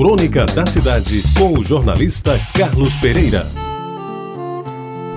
Crônica da Cidade, com o jornalista Carlos Pereira.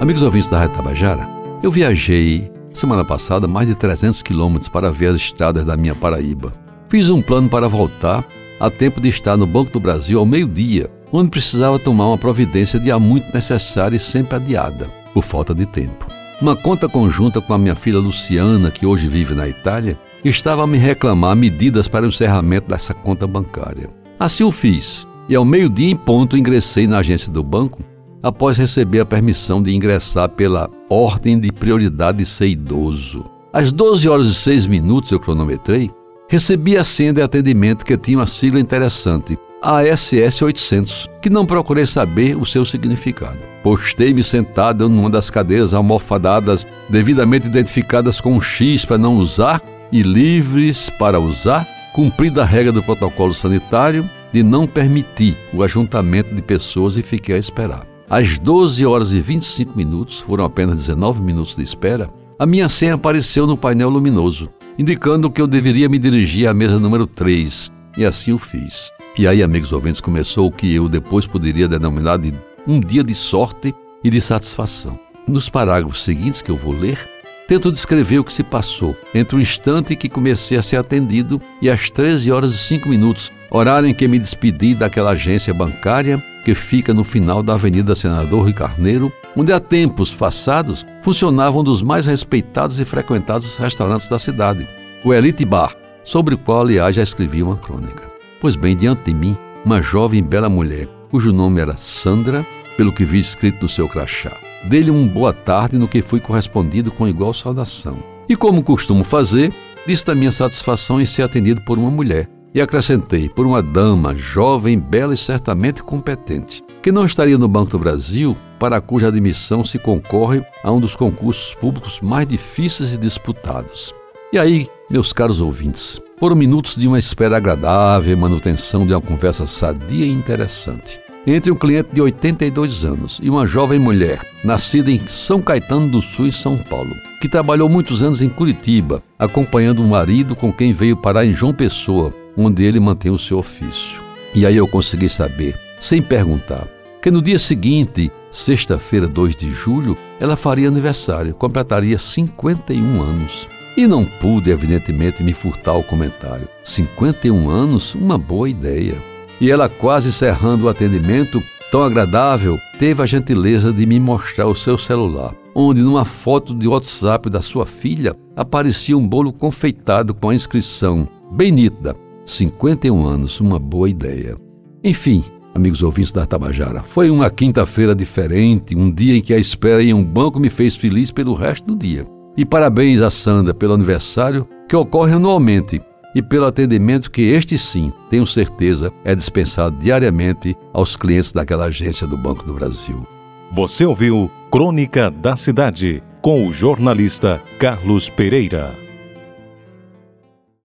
Amigos ouvintes da Rádio Tabajara, eu viajei semana passada mais de 300 quilômetros para ver as estradas da minha Paraíba. Fiz um plano para voltar a tempo de estar no Banco do Brasil ao meio-dia, onde precisava tomar uma providência de há muito necessária e sempre adiada, por falta de tempo. Uma conta conjunta com a minha filha Luciana, que hoje vive na Itália, estava a me reclamar medidas para o encerramento dessa conta bancária. Assim o fiz, e ao meio-dia em ponto ingressei na agência do banco após receber a permissão de ingressar pela ordem de prioridade de ser idoso. Às 12 horas e 6 minutos eu cronometrei, recebi a senha de atendimento que tinha uma sigla interessante, ASS 800, que não procurei saber o seu significado. Postei-me sentado numa das cadeiras almofadadas devidamente identificadas com um X para não usar e livres para usar, cumprida a regra do protocolo sanitário de não permitir o ajuntamento de pessoas e fiquei a esperar. Às 12 horas e 25 minutos, foram apenas 19 minutos de espera, a minha senha apareceu no painel luminoso, indicando que eu deveria me dirigir à mesa número 3, e assim o fiz. E aí, amigos ouvintes, começou o que eu depois poderia denominar de um dia de sorte e de satisfação. Nos parágrafos seguintes que eu vou ler, Tento descrever o que se passou entre o instante que comecei a ser atendido e as 13 horas e 5 minutos, horário em que me despedi daquela agência bancária que fica no final da Avenida Senador Rui Carneiro, onde há tempos passados funcionava um dos mais respeitados e frequentados restaurantes da cidade, o Elite Bar, sobre o qual, aliás, já escrevi uma crônica. Pois bem, diante de mim, uma jovem e bela mulher, cujo nome era Sandra, pelo que vi escrito no seu crachá. Dei-lhe um boa tarde no que fui correspondido com igual saudação. E como costumo fazer, disse da minha satisfação em ser atendido por uma mulher. E acrescentei, por uma dama, jovem, bela e certamente competente, que não estaria no Banco do Brasil, para cuja admissão se concorre a um dos concursos públicos mais difíceis e disputados. E aí, meus caros ouvintes, foram minutos de uma espera agradável manutenção de uma conversa sadia e interessante entre um cliente de 82 anos e uma jovem mulher, nascida em São Caetano do Sul, em São Paulo, que trabalhou muitos anos em Curitiba, acompanhando o marido com quem veio parar em João Pessoa, onde ele mantém o seu ofício. E aí eu consegui saber, sem perguntar, que no dia seguinte, sexta-feira, 2 de julho, ela faria aniversário, completaria 51 anos. E não pude, evidentemente, me furtar o comentário. 51 anos, uma boa ideia e ela, quase encerrando o atendimento, tão agradável, teve a gentileza de me mostrar o seu celular, onde, numa foto de WhatsApp da sua filha, aparecia um bolo confeitado com a inscrição, bem nítida, 51 anos, uma boa ideia. Enfim, amigos ouvintes da Tabajara, foi uma quinta-feira diferente, um dia em que a espera em um banco me fez feliz pelo resto do dia. E parabéns a Sandra pelo aniversário, que ocorre anualmente e pelo atendimento que este sim, tenho certeza, é dispensado diariamente aos clientes daquela agência do Banco do Brasil. Você ouviu Crônica da Cidade com o jornalista Carlos Pereira.